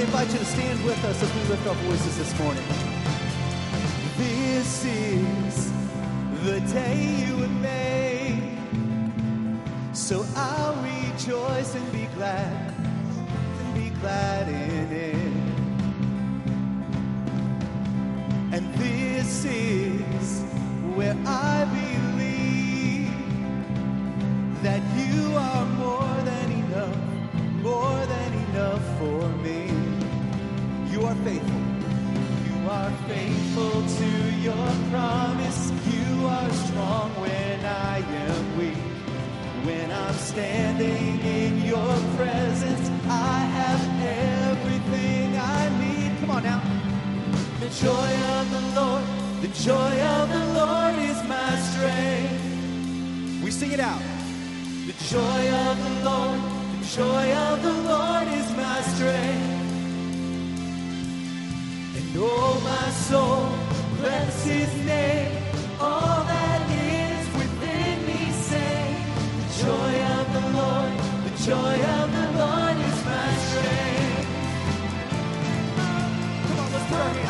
me invite you to stand with us as we lift our voices this morning. This is the day you have made. So I'll rejoice and be glad, and be glad in it. And this is where I believe faithful to your promise. You are strong when I am weak. When I'm standing in your presence, I have everything I need. Come on now. The joy of the Lord, the joy of the Lord is my strength. We sing it out. The joy of the Lord, the joy of the Lord is my strength. Come on, let's put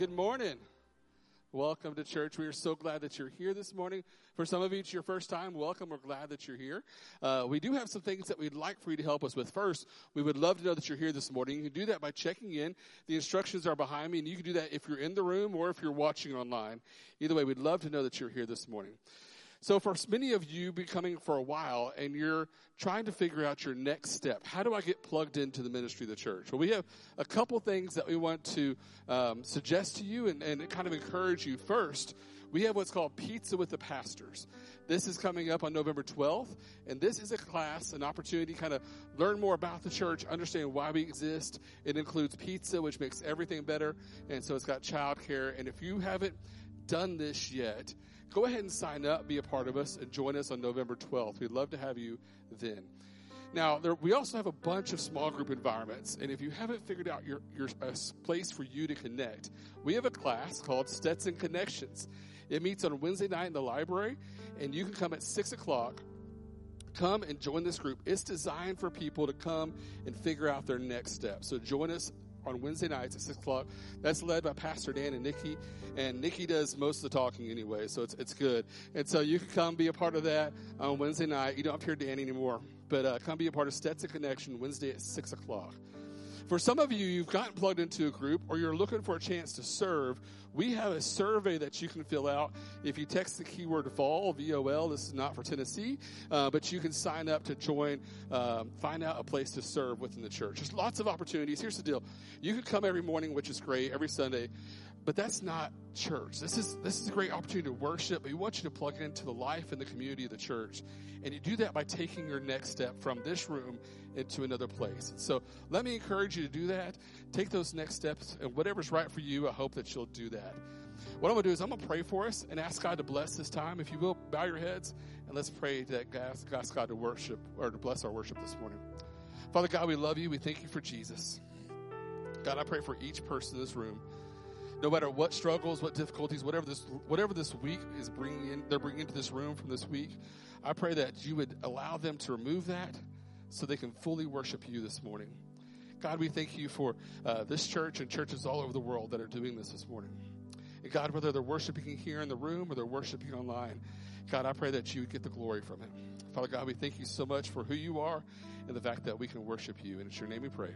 Good morning. Welcome to church. We are so glad that you're here this morning. For some of you, it's your first time. Welcome. We're glad that you're here. Uh, we do have some things that we'd like for you to help us with. First, we would love to know that you're here this morning. You can do that by checking in. The instructions are behind me, and you can do that if you're in the room or if you're watching online. Either way, we'd love to know that you're here this morning. So, for many of you, be coming for a while, and you're trying to figure out your next step. How do I get plugged into the ministry of the church? Well, we have a couple things that we want to um, suggest to you and, and kind of encourage you. First, we have what's called Pizza with the Pastors. This is coming up on November 12th, and this is a class, an opportunity to kind of learn more about the church, understand why we exist. It includes pizza, which makes everything better, and so it's got childcare. And if you haven't done this yet, go ahead and sign up, be a part of us, and join us on November 12th. We'd love to have you then. Now, there, we also have a bunch of small group environments, and if you haven't figured out your, your a place for you to connect, we have a class called Stetson Connections. It meets on Wednesday night in the library, and you can come at 6 o'clock come and join this group. It's designed for people to come and figure out their next step. So join us on Wednesday nights at 6 o'clock. That's led by Pastor Dan and Nikki. And Nikki does most of the talking anyway, so it's, it's good. And so you can come be a part of that on Wednesday night. You don't have to hear Dan anymore, but uh, come be a part of Stetson Connection Wednesday at 6 o'clock. For some of you, you've gotten plugged into a group or you're looking for a chance to serve. We have a survey that you can fill out. If you text the keyword VOL, V O L, this is not for Tennessee, uh, but you can sign up to join, um, find out a place to serve within the church. There's lots of opportunities. Here's the deal you can come every morning, which is great, every Sunday. But that's not church. This is this is a great opportunity to worship. We want you to plug into the life and the community of the church, and you do that by taking your next step from this room into another place. So let me encourage you to do that. Take those next steps, and whatever's right for you, I hope that you'll do that. What I'm going to do is I'm going to pray for us and ask God to bless this time. If you will, bow your heads and let's pray that God, ask God to worship or to bless our worship this morning. Father God, we love you. We thank you for Jesus. God, I pray for each person in this room no matter what struggles, what difficulties, whatever this whatever this week is bringing in, they're bringing into this room from this week, I pray that you would allow them to remove that, so they can fully worship you this morning. God, we thank you for uh, this church and churches all over the world that are doing this this morning. And God, whether they're worshiping here in the room or they're worshiping online, God, I pray that you would get the glory from it. Father God, we thank you so much for who you are and the fact that we can worship you. And it's your name we pray.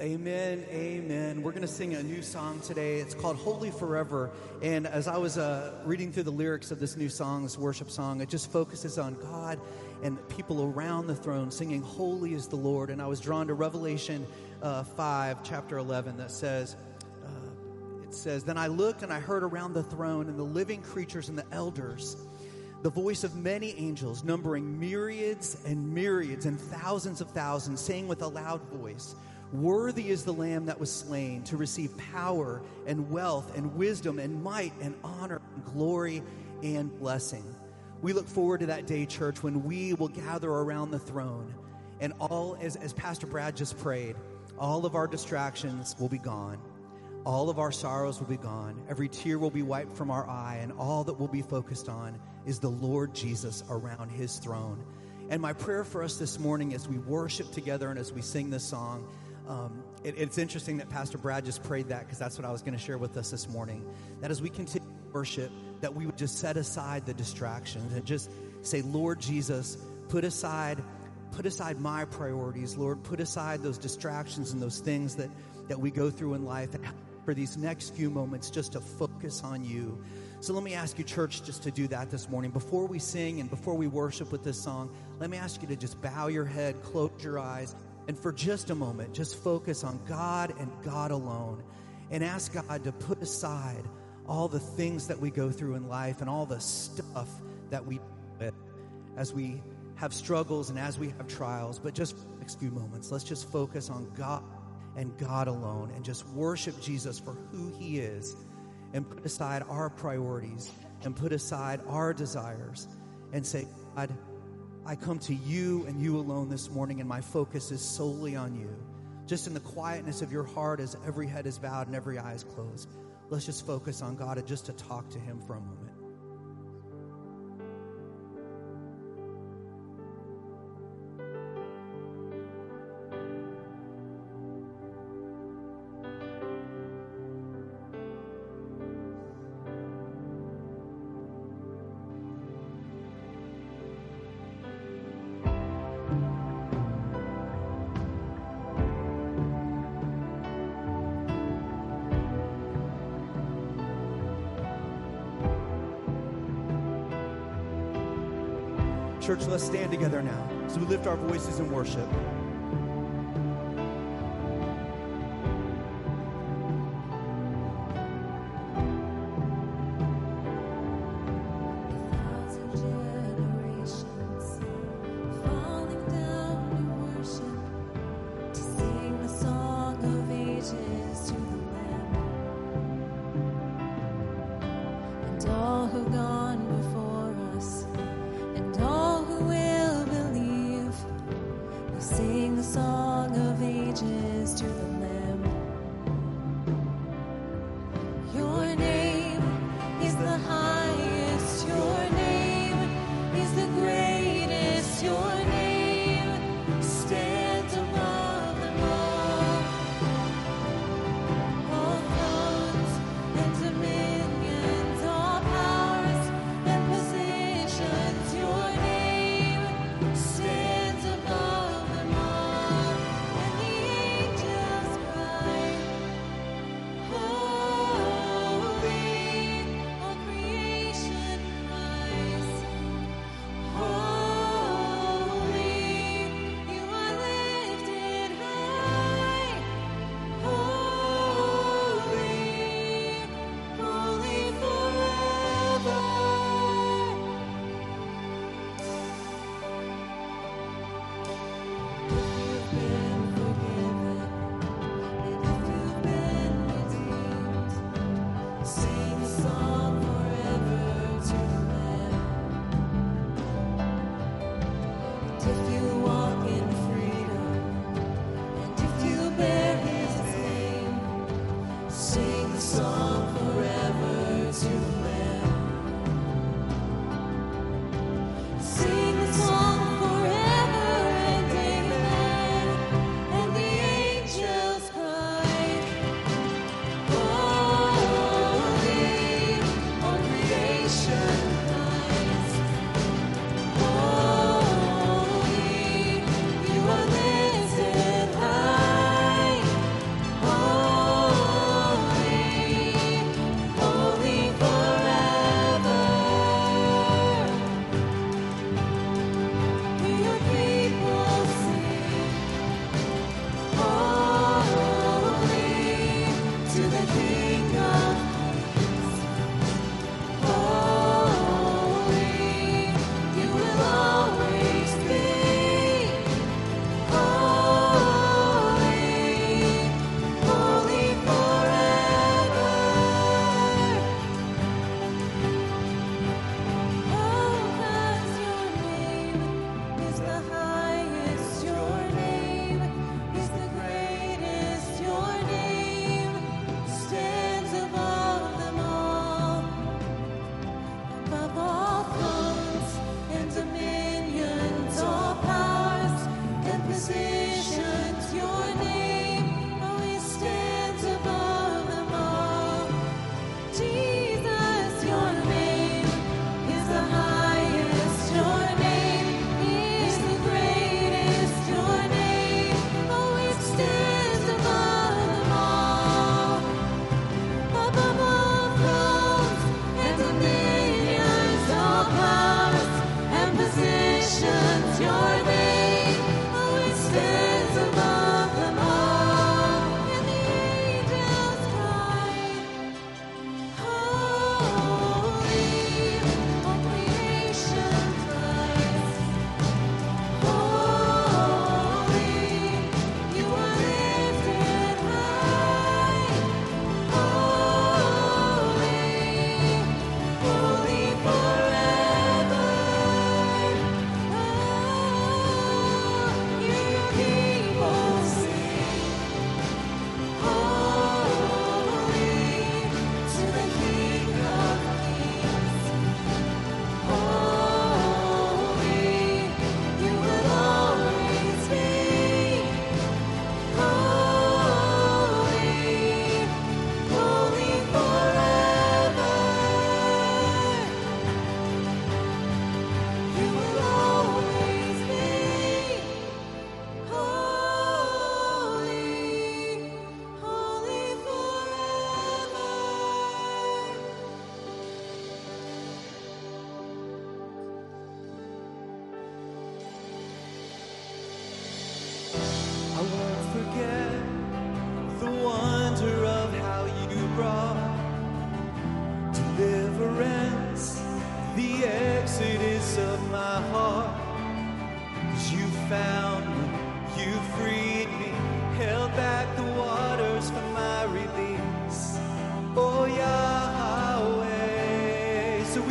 Amen. Amen. We're going to sing a new song today. It's called Holy Forever. And as I was uh, reading through the lyrics of this new song, this worship song, it just focuses on God and people around the throne singing, Holy is the Lord. And I was drawn to Revelation uh, 5, chapter 11, that says, uh, It says, Then I looked and I heard around the throne and the living creatures and the elders the voice of many angels, numbering myriads and myriads and thousands of thousands, saying with a loud voice, Worthy is the Lamb that was slain to receive power and wealth and wisdom and might and honor and glory and blessing. We look forward to that day, church, when we will gather around the throne and all, as, as Pastor Brad just prayed, all of our distractions will be gone. All of our sorrows will be gone. Every tear will be wiped from our eye, and all that we'll be focused on is the Lord Jesus around his throne. And my prayer for us this morning as we worship together and as we sing this song, um, it, it's interesting that Pastor Brad just prayed that because that's what I was going to share with us this morning. That as we continue to worship, that we would just set aside the distractions and just say, Lord Jesus, put aside put aside my priorities, Lord. Put aside those distractions and those things that, that we go through in life. For these next few moments, just to focus on you. So let me ask you, church, just to do that this morning. Before we sing and before we worship with this song, let me ask you to just bow your head, close your eyes, and for just a moment, just focus on God and God alone. And ask God to put aside all the things that we go through in life and all the stuff that we as we have struggles and as we have trials, but just for next few moments, let's just focus on God and God alone and just worship Jesus for who he is and put aside our priorities and put aside our desires and say, God, I come to you and you alone this morning, and my focus is solely on you. Just in the quietness of your heart as every head is bowed and every eye is closed, let's just focus on God and just to talk to him for a moment. Church, let's stand together now. So we lift our voices in worship.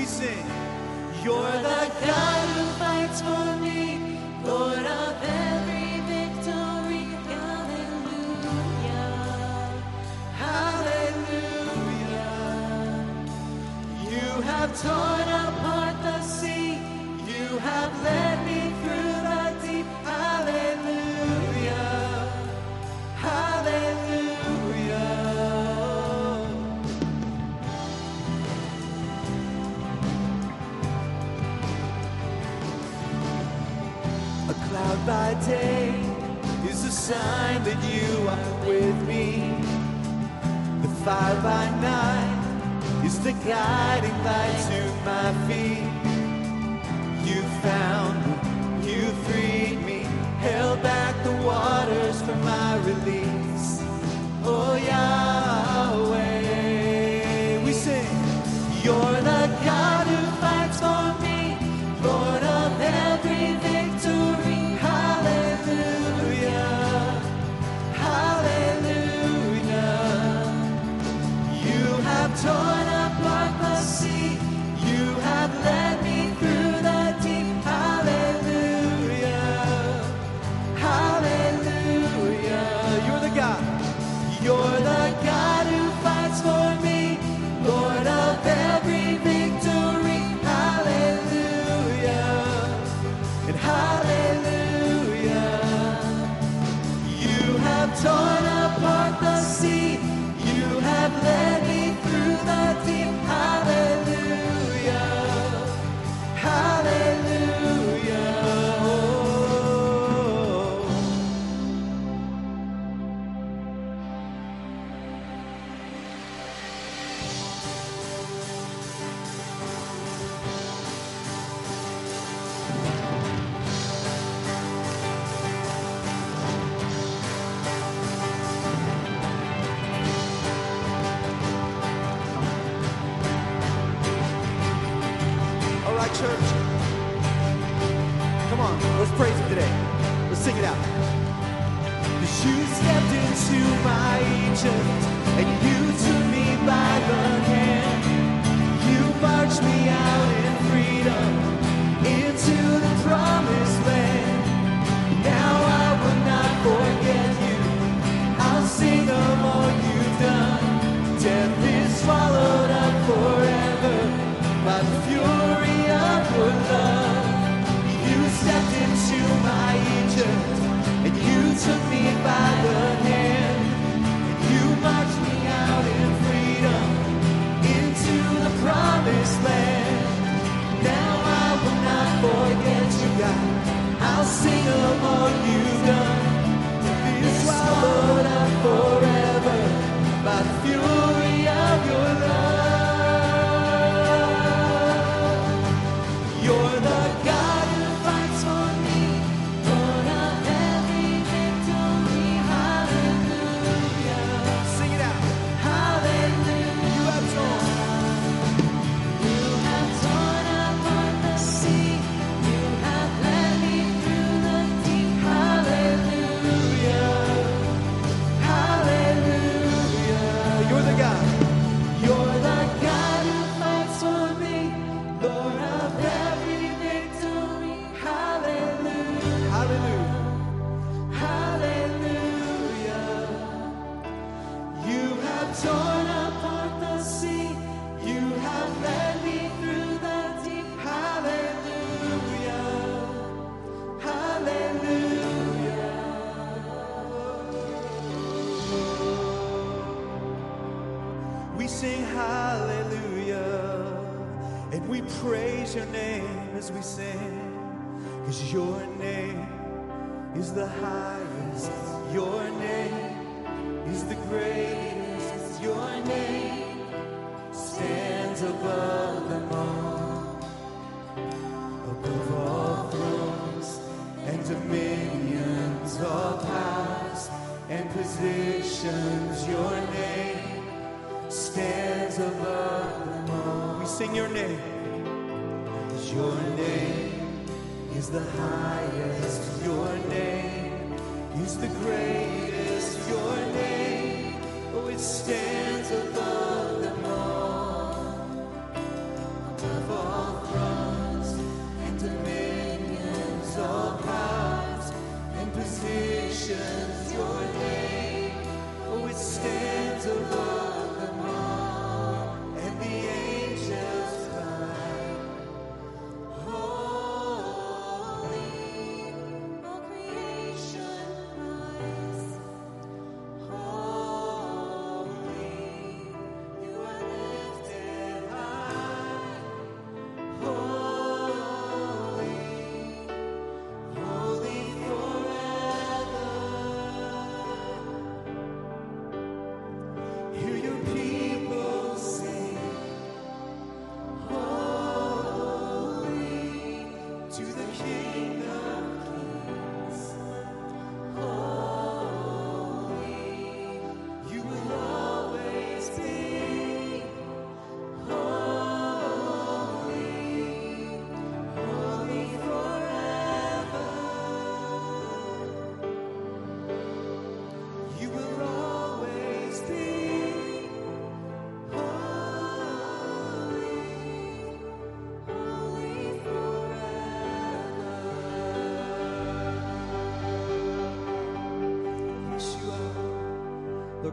sing. You're the God who fights for me, Lord of every victory. Hallelujah. Hallelujah. You have taught sign that you are with me. The fire by night is the guiding light to my feet. You found me, you freed me, held back the waters for my release. Oh, yeah.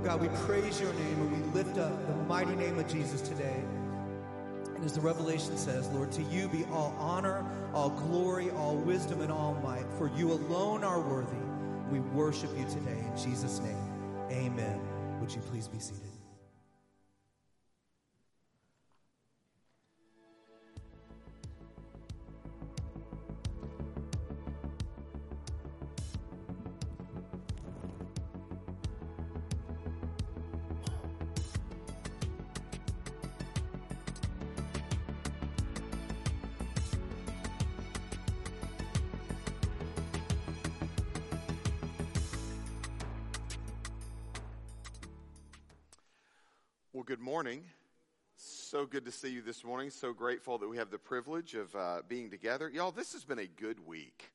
God, we praise your name and we lift up the mighty name of Jesus today. And as the revelation says, Lord, to you be all honor, all glory, all wisdom, and all might, for you alone are worthy. We worship you today in Jesus' name. Amen. Would you please be seated? Good to see you this morning. So grateful that we have the privilege of uh, being together. Y'all, this has been a good week.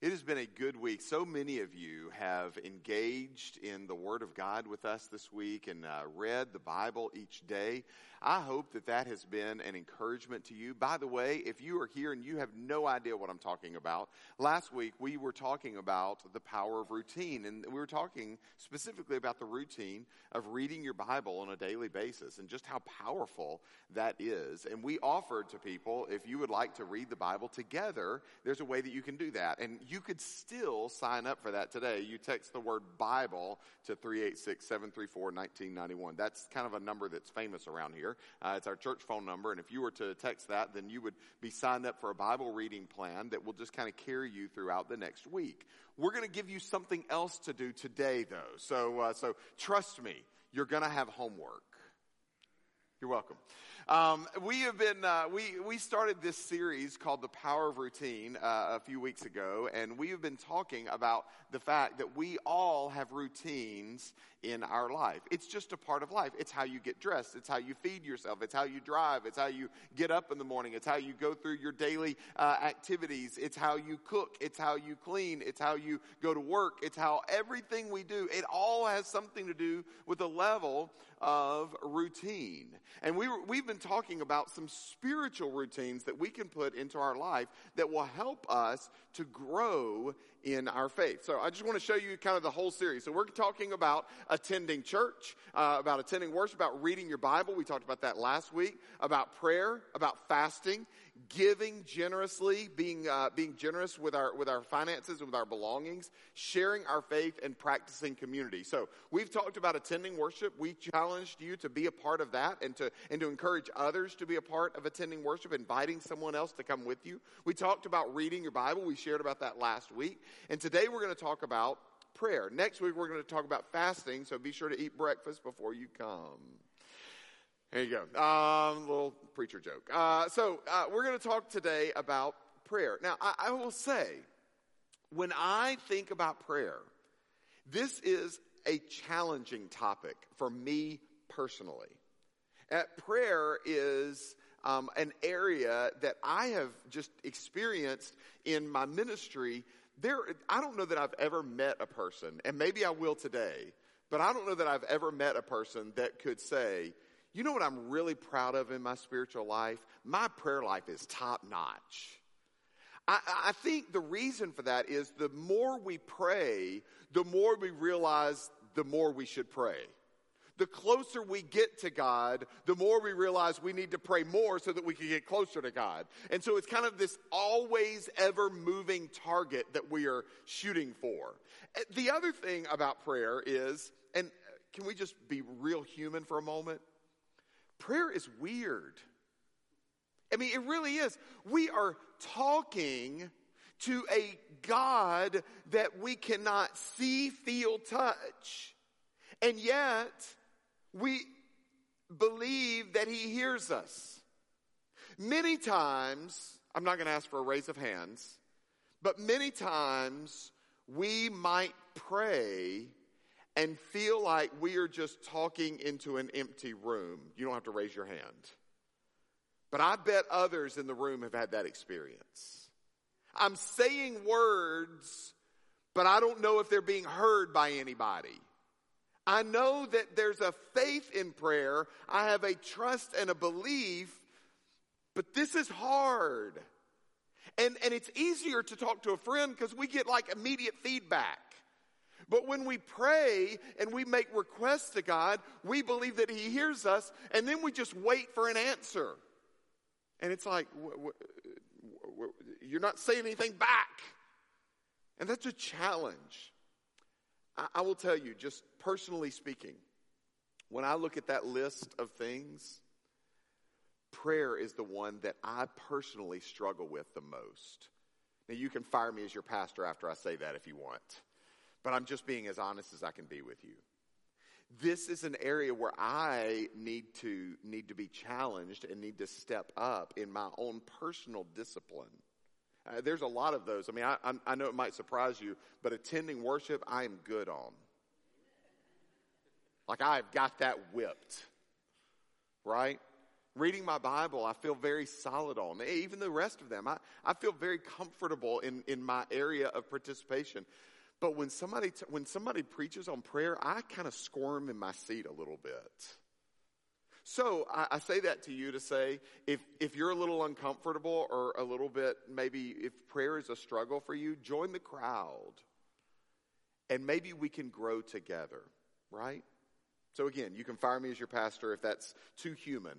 It has been a good week. So many of you have engaged in the Word of God with us this week and uh, read the Bible each day. I hope that that has been an encouragement to you. By the way, if you are here and you have no idea what I'm talking about, last week we were talking about the power of routine, and we were talking specifically about the routine of reading your Bible on a daily basis and just how powerful that is. And we offered to people, if you would like to read the Bible together, there's a way that you can do that. And you could still sign up for that today. You text the word Bible to 386 734 1991. That's kind of a number that's famous around here. Uh, it's our church phone number. And if you were to text that, then you would be signed up for a Bible reading plan that will just kind of carry you throughout the next week. We're going to give you something else to do today, though. So, uh, so trust me, you're going to have homework. You're welcome. Um, we have been uh, we we started this series called "The Power of Routine" uh, a few weeks ago, and we have been talking about the fact that we all have routines in our life. It's just a part of life. It's how you get dressed. It's how you feed yourself. It's how you drive. It's how you get up in the morning. It's how you go through your daily uh, activities. It's how you cook. It's how you clean. It's how you go to work. It's how everything we do. It all has something to do with a level of routine. And we we've been talking about some spiritual routines that we can put into our life that will help us to grow in our faith. So I just want to show you kind of the whole series. So we're talking about attending church, uh, about attending worship, about reading your Bible. We talked about that last week, about prayer, about fasting, giving generously, being uh, being generous with our with our finances with our belongings, sharing our faith, and practicing community. So we've talked about attending worship. We challenged you to be a part of that and to and to encourage others to be a part of attending worship, inviting someone else to come with you. We talked about reading your Bible. We shared about that last week, and today we're going to talk about prayer. Next week we're going to talk about fasting. So be sure to eat breakfast before you come. There you go. Um, little preacher joke. Uh, so uh, we're going to talk today about prayer. Now, I, I will say, when I think about prayer, this is a challenging topic for me personally. Uh, prayer is um, an area that I have just experienced in my ministry. There, I don't know that I've ever met a person, and maybe I will today, but I don't know that I've ever met a person that could say, you know what I'm really proud of in my spiritual life? My prayer life is top notch. I, I, think the reason for that is the more we pray, the more we realize the more we should pray. The closer we get to God, the more we realize we need to pray more so that we can get closer to God. And so it's kind of this always ever moving target that we are shooting for. Eh, the other thing about prayer is, and can we just be real human for a moment? prayer is weird. I mean, it really is. We are talking to a God that we cannot see, feel, touch. And yet, we believe that He hears us. Many times, I'm not going to ask for a raise of hands, but many times we might pray and feel like we are just talking into an empty room. You don't have to raise your hand. But I bet others in the room have had that experience. I'm saying words, but I don't know if they're being heard by anybody. I know that there's a faith in prayer. I have a trust and a belief, but this is hard. And, and it's easier to talk to a friend because we get like immediate feedback. But when we pray and we make requests to God, we believe that He hears us, and then we just wait for an answer. And it's like, you're not saying anything back. And that's a challenge. I, I will tell you, just personally speaking, when I look at that list of things, prayer is the one that I personally struggle with the most. Now, you can fire me as your pastor after I say that if you want, but I'm just being as honest as I can be with you. This is an area where I need to need to be challenged and need to step up in my own personal discipline. Uh, there's a lot of those. I mean, I, I know it might surprise you, but attending worship, I am good on. Like I've got that whipped, right? Reading my Bible, I feel very solid on. Even the rest of them, I, I feel very comfortable in, in my area of participation. But when somebody, t- when somebody preaches on prayer, I kind of squirm in my seat a little bit. So I, I, say that to you to say, if, if you're a little uncomfortable or a little bit, maybe if prayer is a struggle for you, join the crowd. And maybe we can grow together, right? So again, you can fire me as your pastor if that's too human,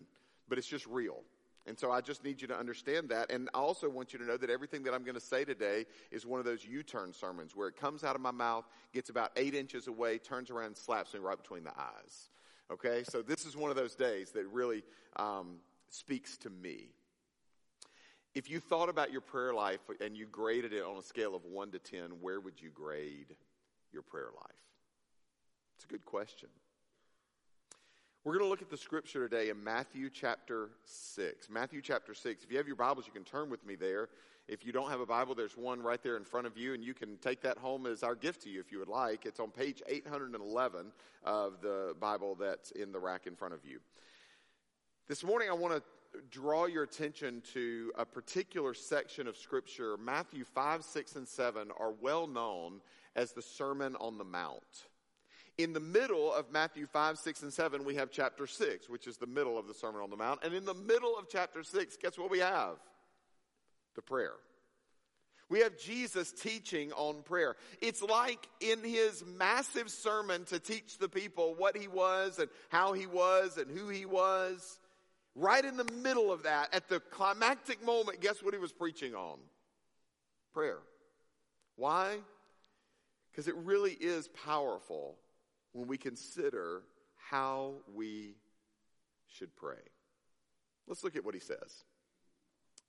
but it's just real. And so I just need you to understand that. And I also want you to know that everything that I'm going to say today is one of those U turn sermons where it comes out of my mouth, gets about eight inches away, turns around, slaps me right between the eyes. Okay? So this is one of those days that really um, speaks to me. If you thought about your prayer life and you graded it on a scale of 1 to 10, where would you grade your prayer life? It's a good question. We're going to look at the scripture today in Matthew chapter 6. Matthew chapter 6. If you have your Bibles, you can turn with me there. If you don't have a Bible, there's one right there in front of you, and you can take that home as our gift to you if you would like. It's on page 811 of the Bible that's in the rack in front of you. This morning, I want to draw your attention to a particular section of Scripture. Matthew 5, 6, and 7 are well known as the Sermon on the Mount. In the middle of Matthew 5, 6, and 7, we have chapter 6, which is the middle of the Sermon on the Mount. And in the middle of chapter 6, guess what we have? Prayer. We have Jesus teaching on prayer. It's like in his massive sermon to teach the people what he was and how he was and who he was. Right in the middle of that, at the climactic moment, guess what he was preaching on? Prayer. Why? Because it really is powerful when we consider how we should pray. Let's look at what he says.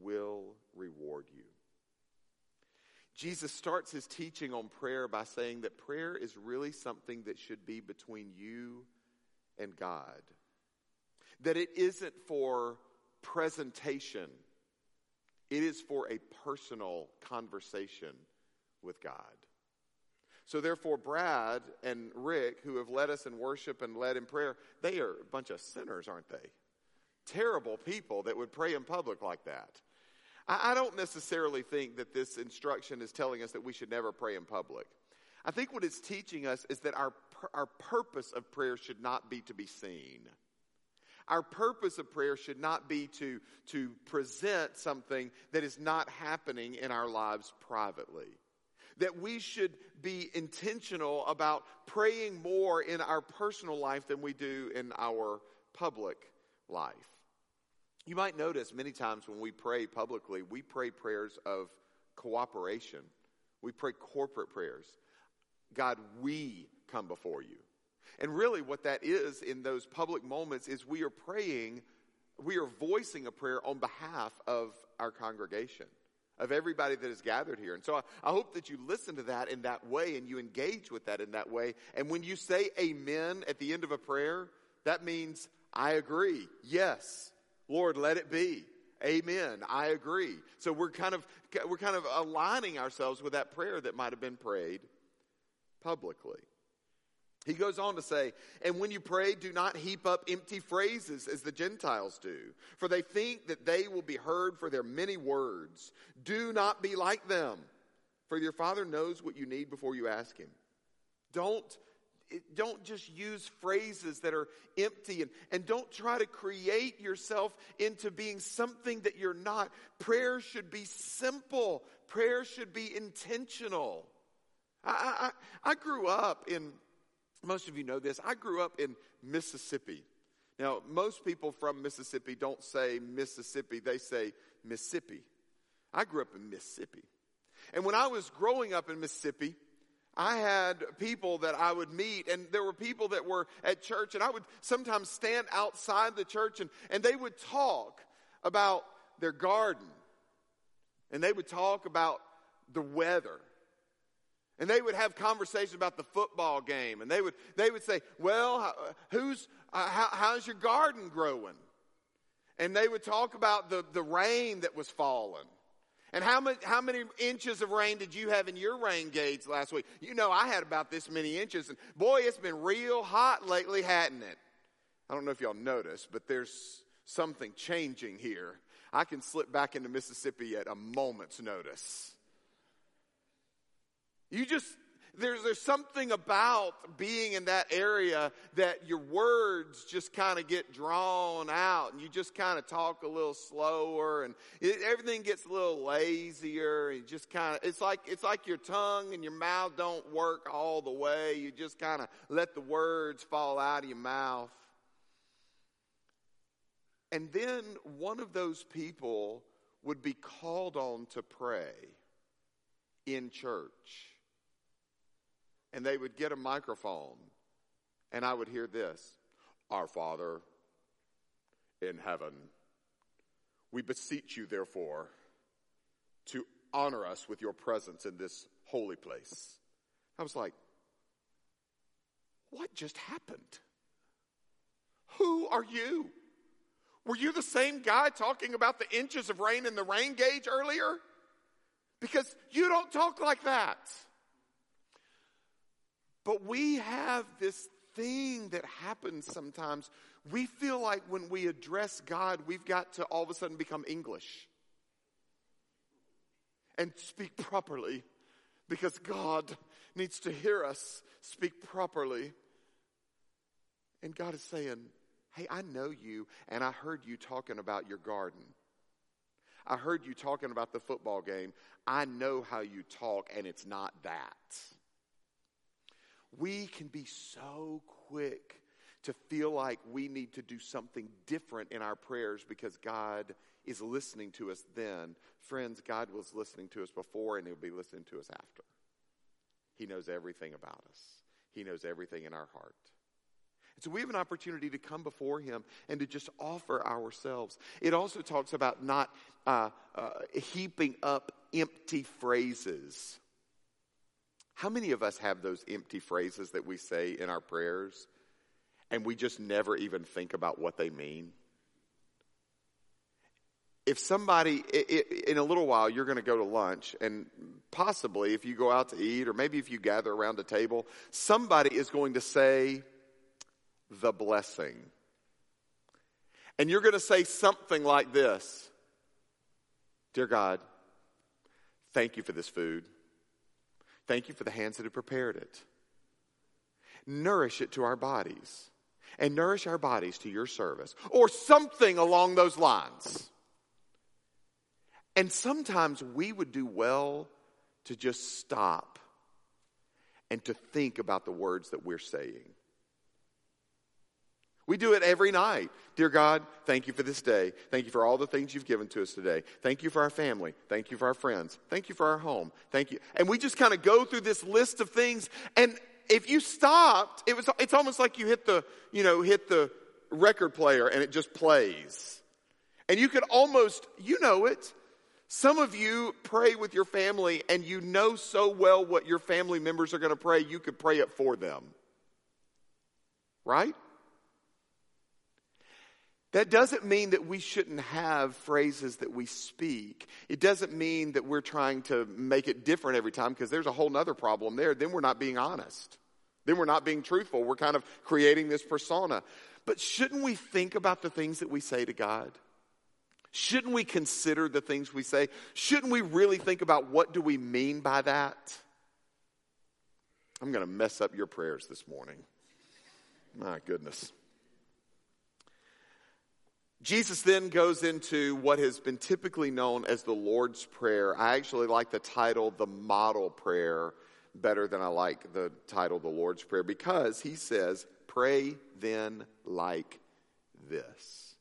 will reward you. Jesus starts his teaching on prayer by saying that prayer is really something that should be between you and God. That it isn't for presentation, it is for a personal conversation with God. So therefore, Brad and Rick, who have led us in worship and led in prayer, they are a bunch of sinners, aren't they? Terrible people that would pray in public like that. I, don't necessarily think that this instruction is telling us that we should never pray in public. I think what it's teaching us is that our, our purpose of prayer should not be to be seen. Our purpose of prayer should not be to, to present something that is not happening in our lives privately that we should be intentional about praying more in our personal life than we do in our public life. You might notice many times when we pray publicly, we pray prayers of cooperation. We pray corporate prayers. God, we come before you. And really, what that is in those public moments is we are praying, we are voicing a prayer on behalf of our congregation of everybody that is gathered here. And so I, I, hope that you listen to that in that way and you engage with that in that way. And when you say amen at the end of a prayer, that means I agree. Yes. Lord, let it be. Amen. I agree. So we're kind of we're kind of aligning ourselves with that prayer that might have been prayed publicly. He goes on to say, And when you pray, do not heap up empty phrases as the Gentiles do, for they think that they will be heard for their many words. Do not be like them, for your Father knows what you need before you ask Him. Don't, don't just use phrases that are empty and, and don't try to create yourself into being something that you're not. Prayer should be simple, prayer should be intentional. I, I, I grew up in most of you know this. I grew up in Mississippi. Now, most people from Mississippi don't say Mississippi, they say Mississippi. I grew up in Mississippi. And when I was growing up in Mississippi, I had people that I would meet, and there were people that were at church, and I would sometimes stand outside the church, and, and they would talk about their garden, and they would talk about the weather, and they would have conversations about the football game. And they would, they would say, Well, who's, uh, how, how's your garden growing? And they would talk about the, the rain that was falling. And how many, how many inches of rain did you have in your rain gauge last week? You know, I had about this many inches. And boy, it's been real hot lately, hadn't it? I don't know if y'all noticed, but there's something changing here. I can slip back into Mississippi at a moment's notice. You just, there's, there's something about being in that area that your words just kind of get drawn out and you just kind of talk a little slower and it, everything gets a little lazier and just kind of, it's like, it's like your tongue and your mouth don't work all the way. You just kind of let the words fall out of your mouth. And then one of those people would be called on to pray in church and they would get a microphone, and I would hear this Our Father in heaven, we beseech you, therefore, to honor us with your presence in this holy place. I was like, What just happened? Who are you? Were you the same guy talking about the inches of rain in the rain gauge earlier? Because you don't talk like that. But we have this thing that happens sometimes. We feel like when we address God, we've got to all of a sudden become English and speak properly because God needs to hear us speak properly. And God is saying, Hey, I know you, and I heard you talking about your garden. I heard you talking about the football game. I know how you talk, and it's not that we can be so quick to feel like we need to do something different in our prayers because God is listening to us then. Friends, God was listening to us before and He'll be listening to us after. He knows everything about us, He knows everything in our heart. And so we have an opportunity to come before Him and to just offer ourselves. It also talks about not uh, uh, heaping up empty phrases. How many of us have those empty phrases that we say in our prayers and we just never even think about what they mean? If somebody, in a little while, you're going to go to lunch, and possibly if you go out to eat, or maybe if you gather around a table, somebody is going to say the blessing. And you're going to say something like this Dear God, thank you for this food. Thank you for the hands that have prepared it. Nourish it to our bodies and nourish our bodies to your service or something along those lines. And sometimes we would do well to just stop and to think about the words that we're saying. We do it every night. Dear God, thank you for this day. Thank you for all the things you've given to us today. Thank you for our family. Thank you for our friends. Thank you for our home. Thank you. And we just kind of go through this list of things. And if you stopped, it was, it's almost like you hit the, you know, hit the record player and it just plays. And you could almost, you know it. Some of you pray with your family and you know so well what your family members are going to pray, you could pray it for them. Right? That doesn't mean that we shouldn't have phrases that we speak. It doesn't mean that we're trying to make it different every time because there's a whole nother problem there. Then we're not being honest. Then we're not being truthful. We're kind of creating this persona. But shouldn't we think about the things that we say to God? Shouldn't we consider the things we say? Shouldn't we really think about what do we mean by that? I'm going to mess up your prayers this morning. My goodness. Jesus then goes into what has been typically known as the Lord's Prayer. I actually like the title, the model prayer, better than I like the title, the Lord's Prayer, because he says, Pray then like this.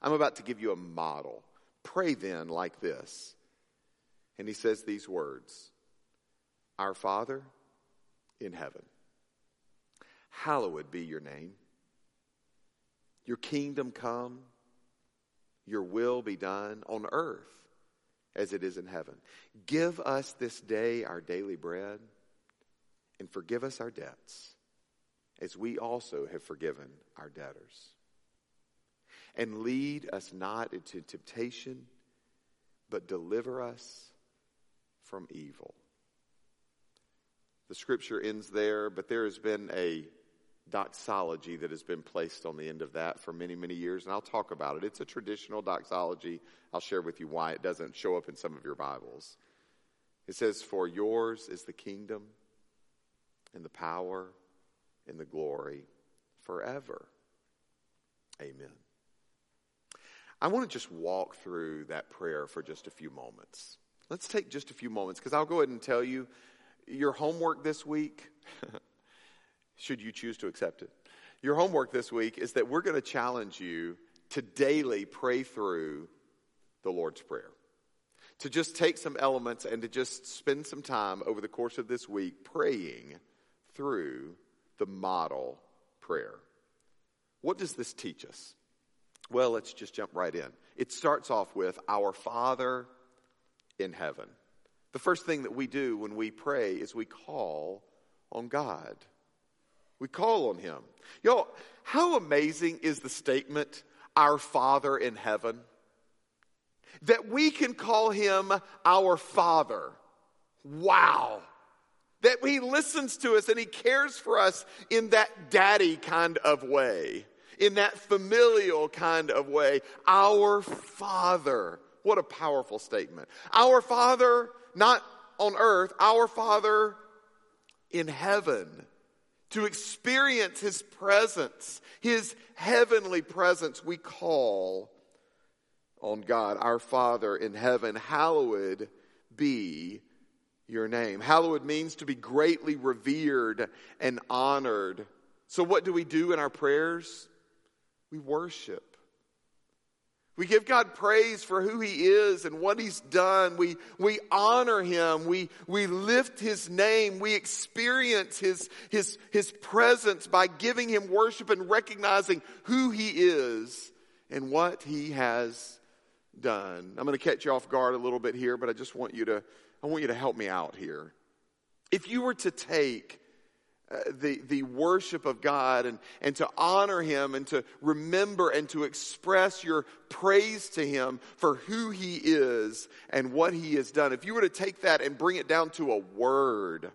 I'm about to give you a model. Pray then like this. And he says these words Our Father in heaven, hallowed be your name. Your kingdom come your will be done on earth as it is in heaven. Give us this day our daily bread and forgive us our debts as we also have forgiven our debtors. And lead us not into temptation, but deliver us from evil. The scripture ends there, but there has been a doxology that has been placed on the end of that for many, many years, and I'll talk about it. It's a traditional doxology. I'll share with you why it doesn't show up in some of your Bibles. It says, For yours is the kingdom and the power and the glory forever. Amen. I want to just walk through that prayer for just a few moments. Let's take just a few moments because I'll go ahead and tell you your homework this week. should you choose to accept it. Your homework this week is that we're going to challenge you to daily pray through the Lord's Prayer. To just take some elements and to just spend some time over the course of this week praying through the model prayer. What does this teach us? Well, let's just jump right in. It starts off with Our Father in heaven. The first thing that we do when we pray is we call on God. We call on him. Y'all, how amazing is the statement, our Father in heaven? That we can call him our Father. Wow. That he listens to us and he cares for us in that daddy kind of way, in that familial kind of way. Our Father. What a powerful statement. Our Father, not on earth, our Father in heaven to experience His presence, His heavenly presence, we call on God, our Father in heaven. Hallowed be your name. Hallowed means to be greatly revered and honored. So, what do we do in our prayers? We worship. We give God praise for who He is and what He's done. We, we honor Him. We, we lift His name. We experience His, His, His presence by giving Him worship and recognizing who He is and what He has done. I'm going to catch you off guard a little bit here, but I just want you to, I want you to help me out here. If you were to take uh, the, the worship of God and, and to honor Him and to remember and to express your praise to Him for who He is and what He has done. If you were to take that and bring it down to a word,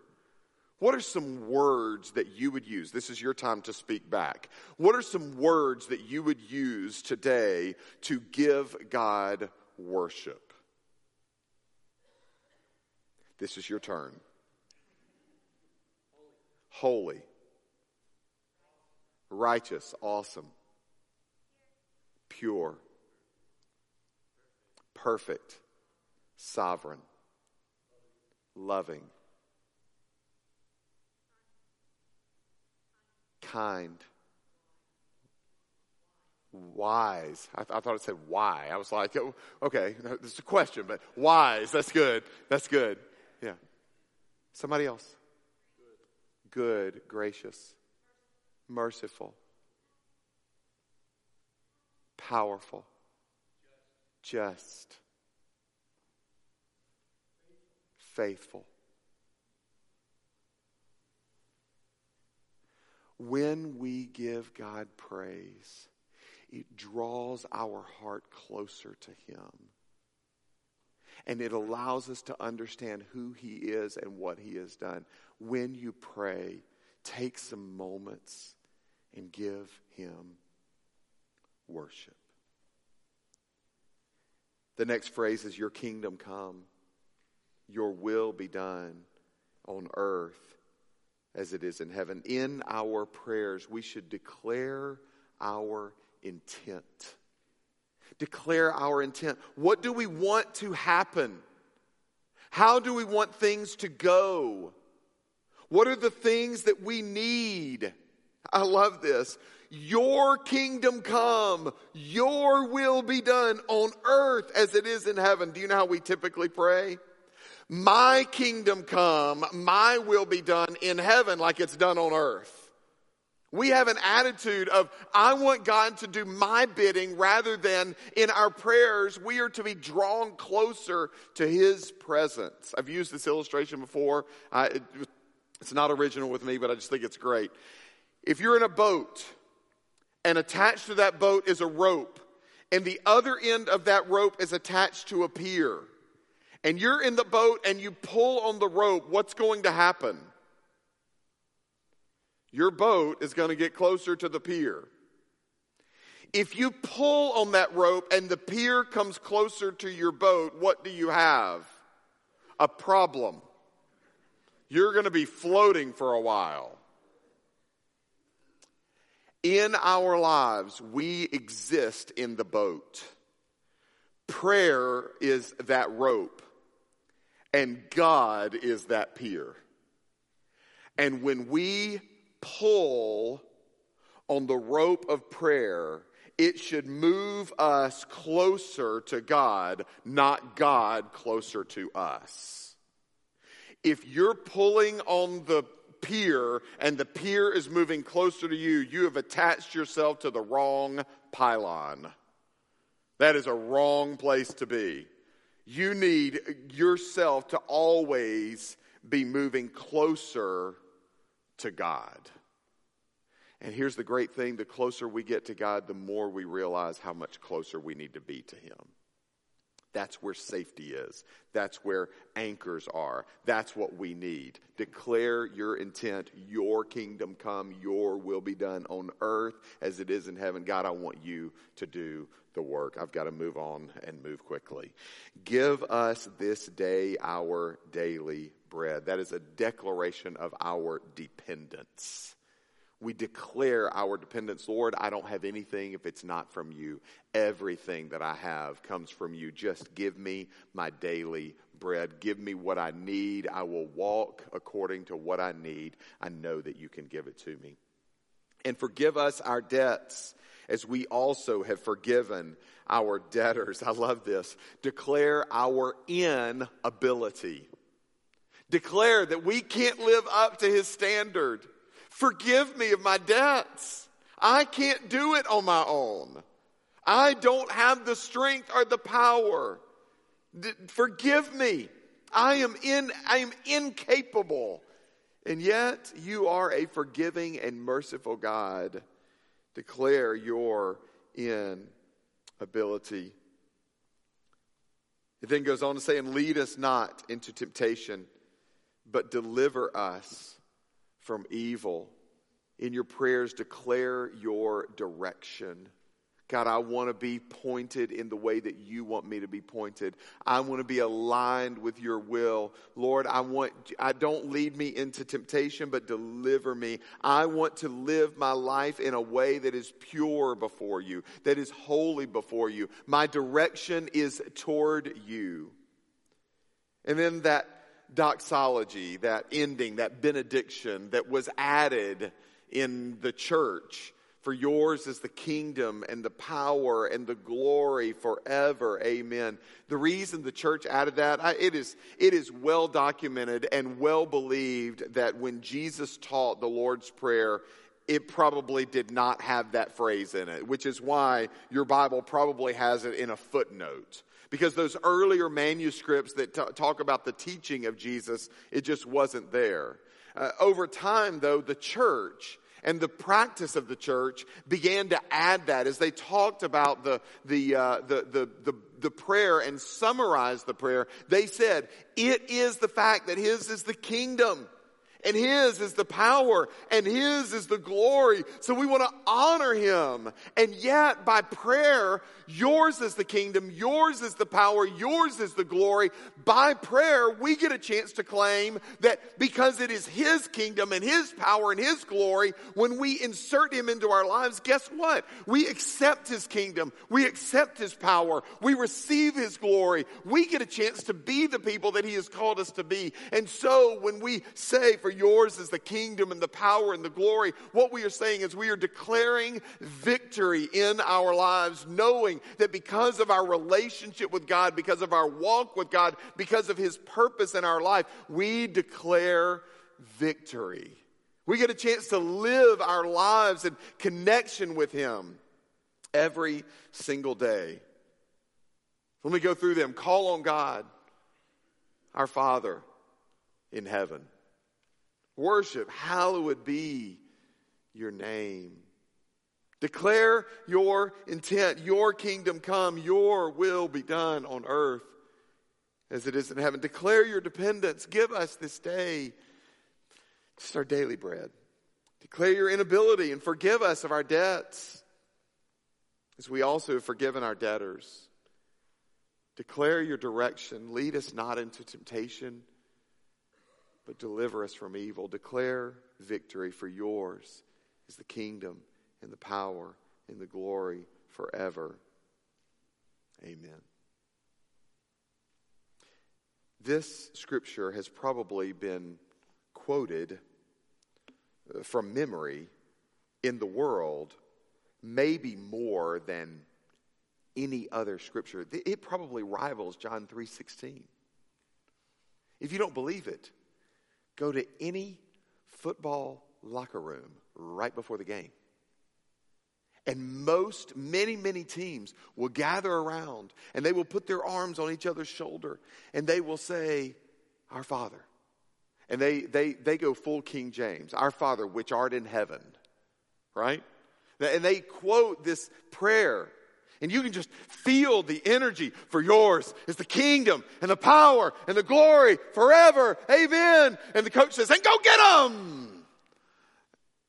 what are some words that you would use? This is your time to speak back. What are some words that you would use today to give God worship? This is your turn holy, righteous, awesome, pure, perfect, sovereign, loving, kind, wise. I, th- I, thought it said why. I was like, oh, okay, this is a question, but wise. That's good. That's good. Yeah. Somebody else good, gracious, merciful, powerful, just, faithful. When we give God praise, it draws our heart closer to Him. And it allows us to understand who He is and what He has done. When you pray, take some moments and give Him worship. The next phrase is Your kingdom come, Your will be done on earth as it is in heaven. In our prayers, we should declare our intent. Declare our intent. What do we want to happen? How do we want things to go? What are the things that we need? I love this. Your kingdom come, your will be done on earth as it is in heaven. Do you know how we typically pray? My kingdom come, my will be done in heaven like it's done on earth. We have an attitude of, I want God to do my bidding rather than in our prayers, we are to be drawn closer to His presence. I've used this illustration before. I, it, it's not original with me, but I just think it's great. If you're in a boat and attached to that boat is a rope, and the other end of that rope is attached to a pier, and you're in the boat and you pull on the rope, what's going to happen? Your boat is going to get closer to the pier. If you pull on that rope and the pier comes closer to your boat, what do you have? A problem. You're going to be floating for a while. In our lives, we exist in the boat. Prayer is that rope, and God is that pier. And when we pull on the rope of prayer, it should move us closer to God, not God closer to us. If you're pulling on the pier and the pier is moving closer to you, you have attached yourself to the wrong pylon. That is a wrong place to be. You need yourself to always be moving closer to God. And here's the great thing the closer we get to God, the more we realize how much closer we need to be to Him. That's where safety is. That's where anchors are. That's what we need. Declare your intent, your kingdom come, your will be done on earth as it is in heaven. God, I want you to do the work. I've got to move on and move quickly. Give us this day our daily bread. That is a declaration of our dependence. We declare our dependence. Lord, I don't have anything if it's not from you. Everything that I have comes from you. Just give me my daily bread. Give me what I need. I will walk according to what I need. I know that you can give it to me. And forgive us our debts as we also have forgiven our debtors. I love this. Declare our inability declare that we can't live up to his standard. Forgive me of my debts. I can't do it on my own. I don't have the strength or the power. D- forgive me. I am in, I am incapable. And yet you are a forgiving and merciful God. Declare your inability. It then goes on to say, and lead us not into temptation but deliver us from evil. In your prayers, declare your direction. God, I want to be pointed in the way that you want me to be pointed. I want to be aligned with your will. Lord, I want, I don't lead me into temptation, but deliver me. I want to live my life in a way that is pure before you, that is holy before you. My direction is toward you. And then that doxology, that ending, that benediction that was added in the church. For yours is the kingdom and the power and the glory forever. Amen. The reason the church added that, it is, it is well documented and well believed that when Jesus taught the Lord's Prayer, it probably did not have that phrase in it, which is why your Bible probably has it in a footnote because those earlier manuscripts that t- talk about the teaching of Jesus, it just wasn't there. Uh, over time, though, the church And the practice of the church began to add that as they talked about the, the, uh, the, the, the, the prayer and summarized the prayer. They said, it is the fact that His is the kingdom and His is the power and His is the glory. So we want to honor Him. And yet by prayer, yours is the kingdom, yours is the power, yours is the glory. By prayer, we get a chance to claim that because it is His kingdom and His power and His glory, when we insert Him into our lives, guess what? We accept His kingdom. We accept His power. We receive His glory. We get a chance to be the people that He has called us to be. And so when we say, for yours is the kingdom and the power and the glory, what we are saying is we are declaring victory in our lives, knowing that because of our relationship with God, because of our walk with God, because of His purpose in our life, we declare victory. We get a chance to live our lives in connection with Him every single day. Let me go through them. Call on God, our Father in heaven. Worship, hallowed be your name. Declare your intent, your kingdom come, your will be done on earth as it is in heaven. Declare your dependence. Give us this day just our daily bread. Declare your inability and forgive us of our debts as we also have forgiven our debtors. Declare your direction. Lead us not into temptation but deliver us from evil. Declare victory, for yours is the kingdom and the power and the glory forever. Amen. This scripture has probably been quoted uh, from memory in the world maybe more than any other scripture. It probably rivals John 3:16. If you don't believe it, Go to any football locker room right before the game. And most, many, many teams will gather around and they will put their arms on each other's shoulder and they will say, Our Father. And they, they, they go full King James, Our Father, which art in heaven. Right? And they quote this prayer and you can just feel the energy for yours is the kingdom and the power and the glory forever. Amen. And the coach says, and go get them.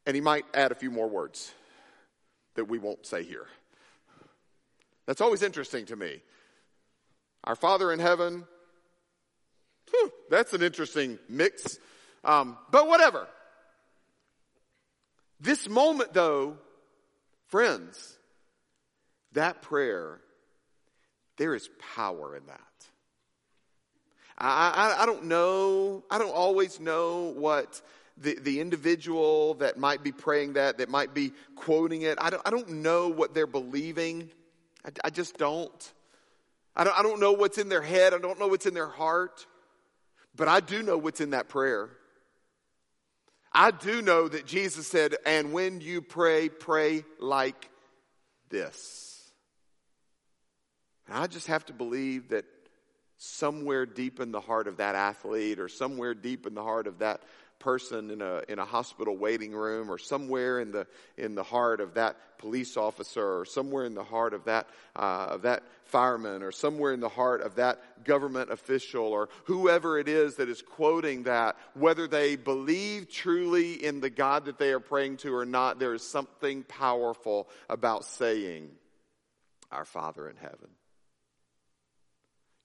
And he might add a few more words that we won't say here. That's always interesting to me. Our Father in heaven, whew, that's an interesting mix. Um, but whatever. This moment, though, friends, that prayer, there is power in that. I, I, I, don't know, I don't always know what the, the individual that might be praying that, that might be quoting it, I don't, I don't know what they're believing. I, I just don't. I, don't. I don't know what's in their head, I don't know what's in their heart, but I do know what's in that prayer. I do know that Jesus said, and when you pray, pray like this. And I just have to believe that somewhere deep in the heart of that athlete or somewhere deep in the heart of that person in a, in a hospital waiting room or somewhere in the, in the heart of that police officer or somewhere in the heart of that, uh, of that fireman or somewhere in the heart of that government official or whoever it is that is quoting that, whether they believe truly in the God that they are praying to or not, there is something powerful about saying, Our Father in heaven.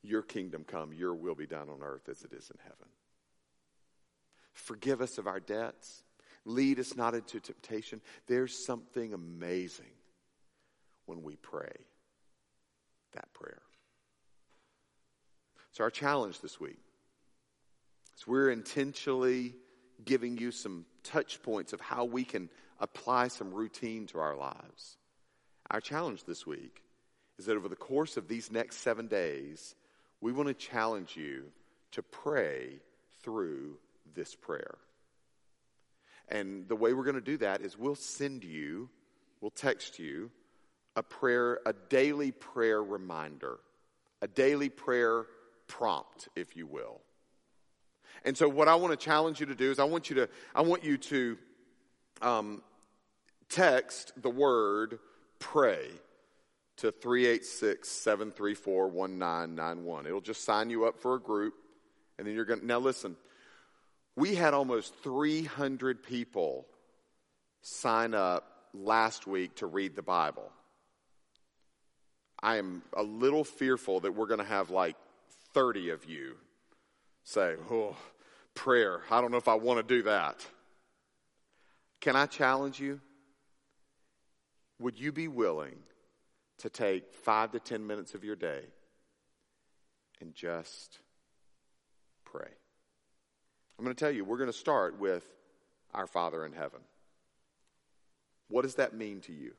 Your kingdom come, your will be done on earth as it is in heaven. Forgive us of our debts. Lead us not into temptation. There's something amazing when we pray that prayer. So, our challenge this week is we're intentionally giving you some touch points of how we can apply some routine to our lives. Our challenge this week is that over the course of these next seven days, we want to challenge you to pray through this prayer. And the way we're going to do that is we'll send you, we'll text you a prayer, a daily prayer reminder, a daily prayer prompt, if you will. And so, what I want to challenge you to do is, I want you to, I want you to um, text the word pray to 386 734 1991. It'll just sign you up for a group, and then you're going to. Now, listen, we had almost 300 people sign up last week to read the Bible. I am a little fearful that we're going to have like 30 of you say, Oh, prayer. I don't know if I want to do that. Can I challenge you? Would you be willing to take five to 10 minutes of your day and just pray? I'm going to tell you, we're going to start with our Father in heaven. What does that mean to you?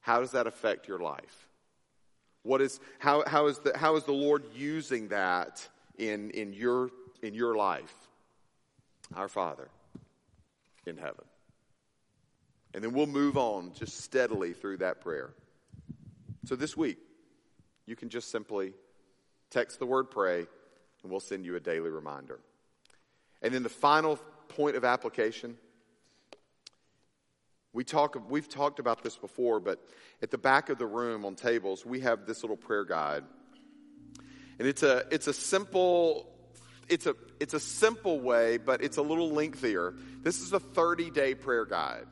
How does that affect your life? What is, how, how, is the, how is the Lord using that in, in, your, in your life? Our Father in heaven. And then we'll move on just steadily through that prayer. So this week, you can just simply text the word pray, and we'll send you a daily reminder. And then the final point of application. We talk, we've talked about this before, but at the back of the room on tables, we have this little prayer guide. And it's a, it's a simple, it's a, it's a simple way, but it's a little lengthier. This is a 30 day prayer guide.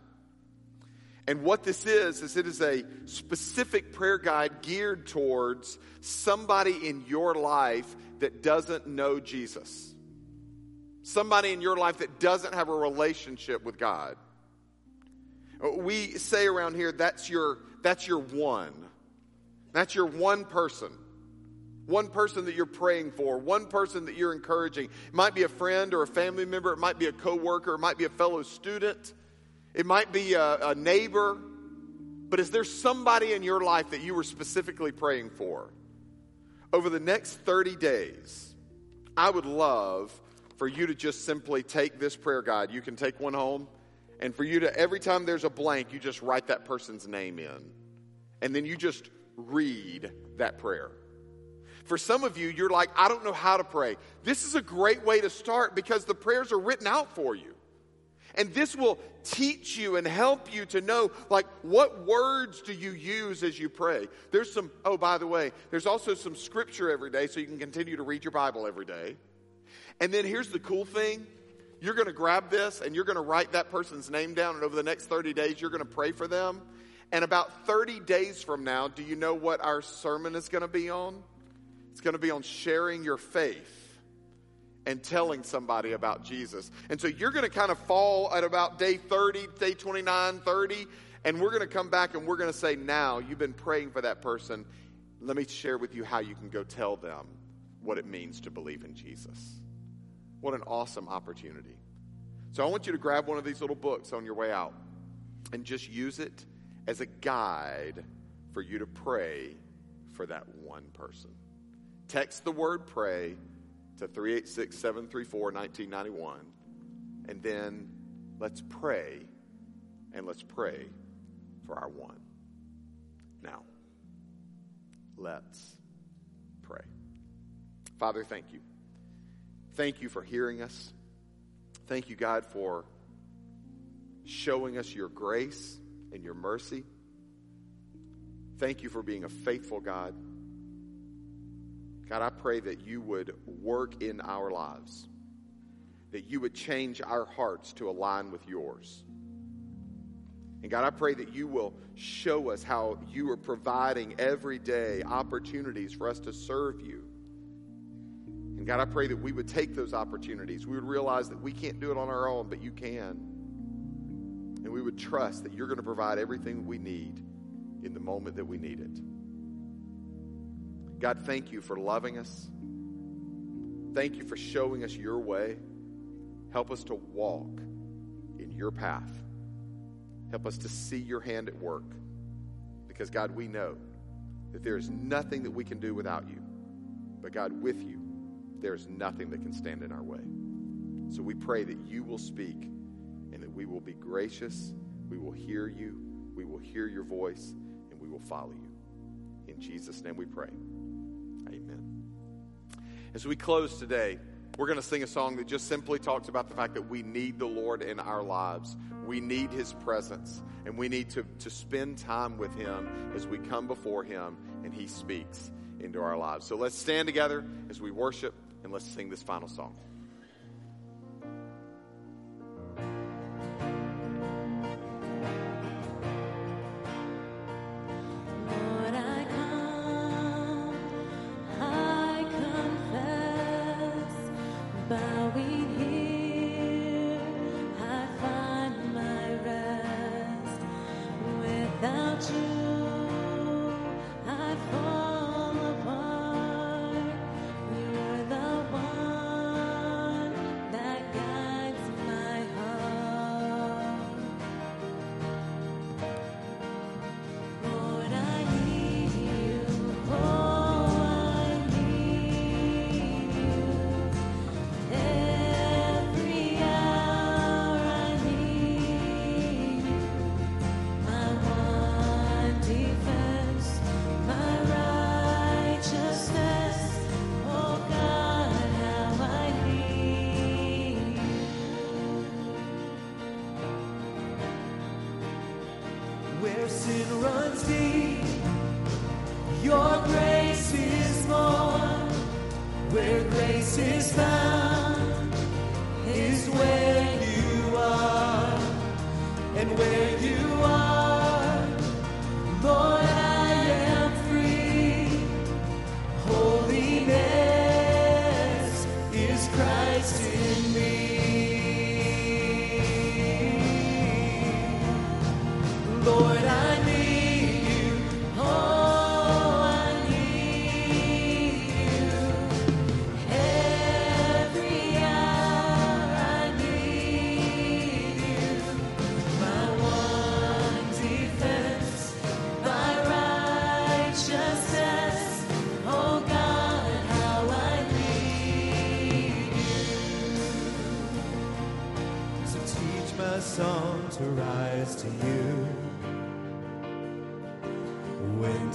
And what this is, is it is a specific prayer guide geared towards somebody in your life that doesn't know Jesus. Somebody in your life that doesn't have a relationship with God. We say around here that's your that's your one. That's your one person. One person that you're praying for, one person that you're encouraging. It might be a friend or a family member, it might be a coworker, it might be a fellow student, it might be a, a neighbor. But is there somebody in your life that you were specifically praying for? Over the next 30 days, I would love for you to just simply take this prayer guide. You can take one home and for you to, every time there's a blank, you just write that person's name in. And then you just read that prayer. For some of you, you're like, I don't know how to pray. This is a great way to start because the prayers are written out for you. And this will teach you and help you to know, like, what words do you use as you pray? There's some, oh, by the way, there's also some scripture every day so you can continue to read your Bible every day. And then here's the cool thing you're going to grab this and you're going to write that person's name down, and over the next 30 days, you're going to pray for them. And about 30 days from now, do you know what our sermon is going to be on? It's going to be on sharing your faith and telling somebody about Jesus. And so you're going to kind of fall at about day 30, day 29, 30, and we're going to come back and we're going to say, now you've been praying for that person. Let me share with you how you can go tell them what it means to believe in Jesus. What an awesome opportunity. So I want you to grab one of these little books on your way out and just use it as a guide for you to pray for that one person. Text the word pray to 386 734 1991, and then let's pray and let's pray for our one. Now, let's pray. Father, thank you. Thank you for hearing us. Thank you, God, for showing us your grace and your mercy. Thank you for being a faithful God. God, I pray that you would work in our lives, that you would change our hearts to align with yours. And God, I pray that you will show us how you are providing every day opportunities for us to serve you and God, I pray that we would take those opportunities. We would realize that we can't do it on our own, but you can. And we would trust that you're going to provide everything we need in the moment that we need it. God, thank you for loving us. Thank you for showing us your way. Help us to walk in your path. Help us to see your hand at work. Because, God, we know that there is nothing that we can do without you. But, God, with you, there is nothing that can stand in our way. So we pray that you will speak and that we will be gracious, we will hear you, we will hear your voice, and we will follow you. In Jesus' name we pray. Amen. As we close today, We're going to sing a song that just simply talks about the fact that we need the Lord in our lives. We need His presence, and we need to, to spend time with Him as we come before Him and He speaks into our lives. So let's stand together as we worship and let's sing this final song.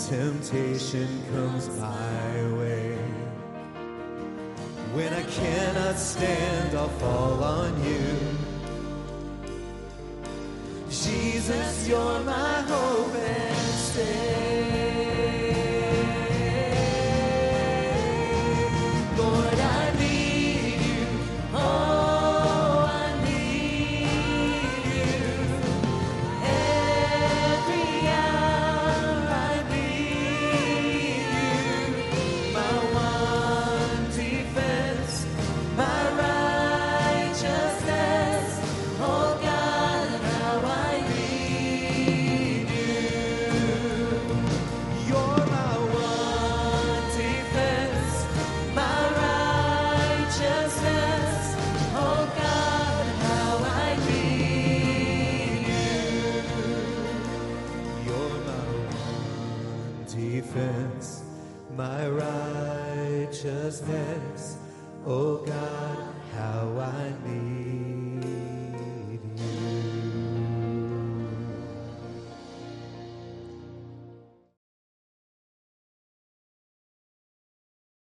Temptation comes my way, when I cannot stand, I'll fall on you. Jesus, you're my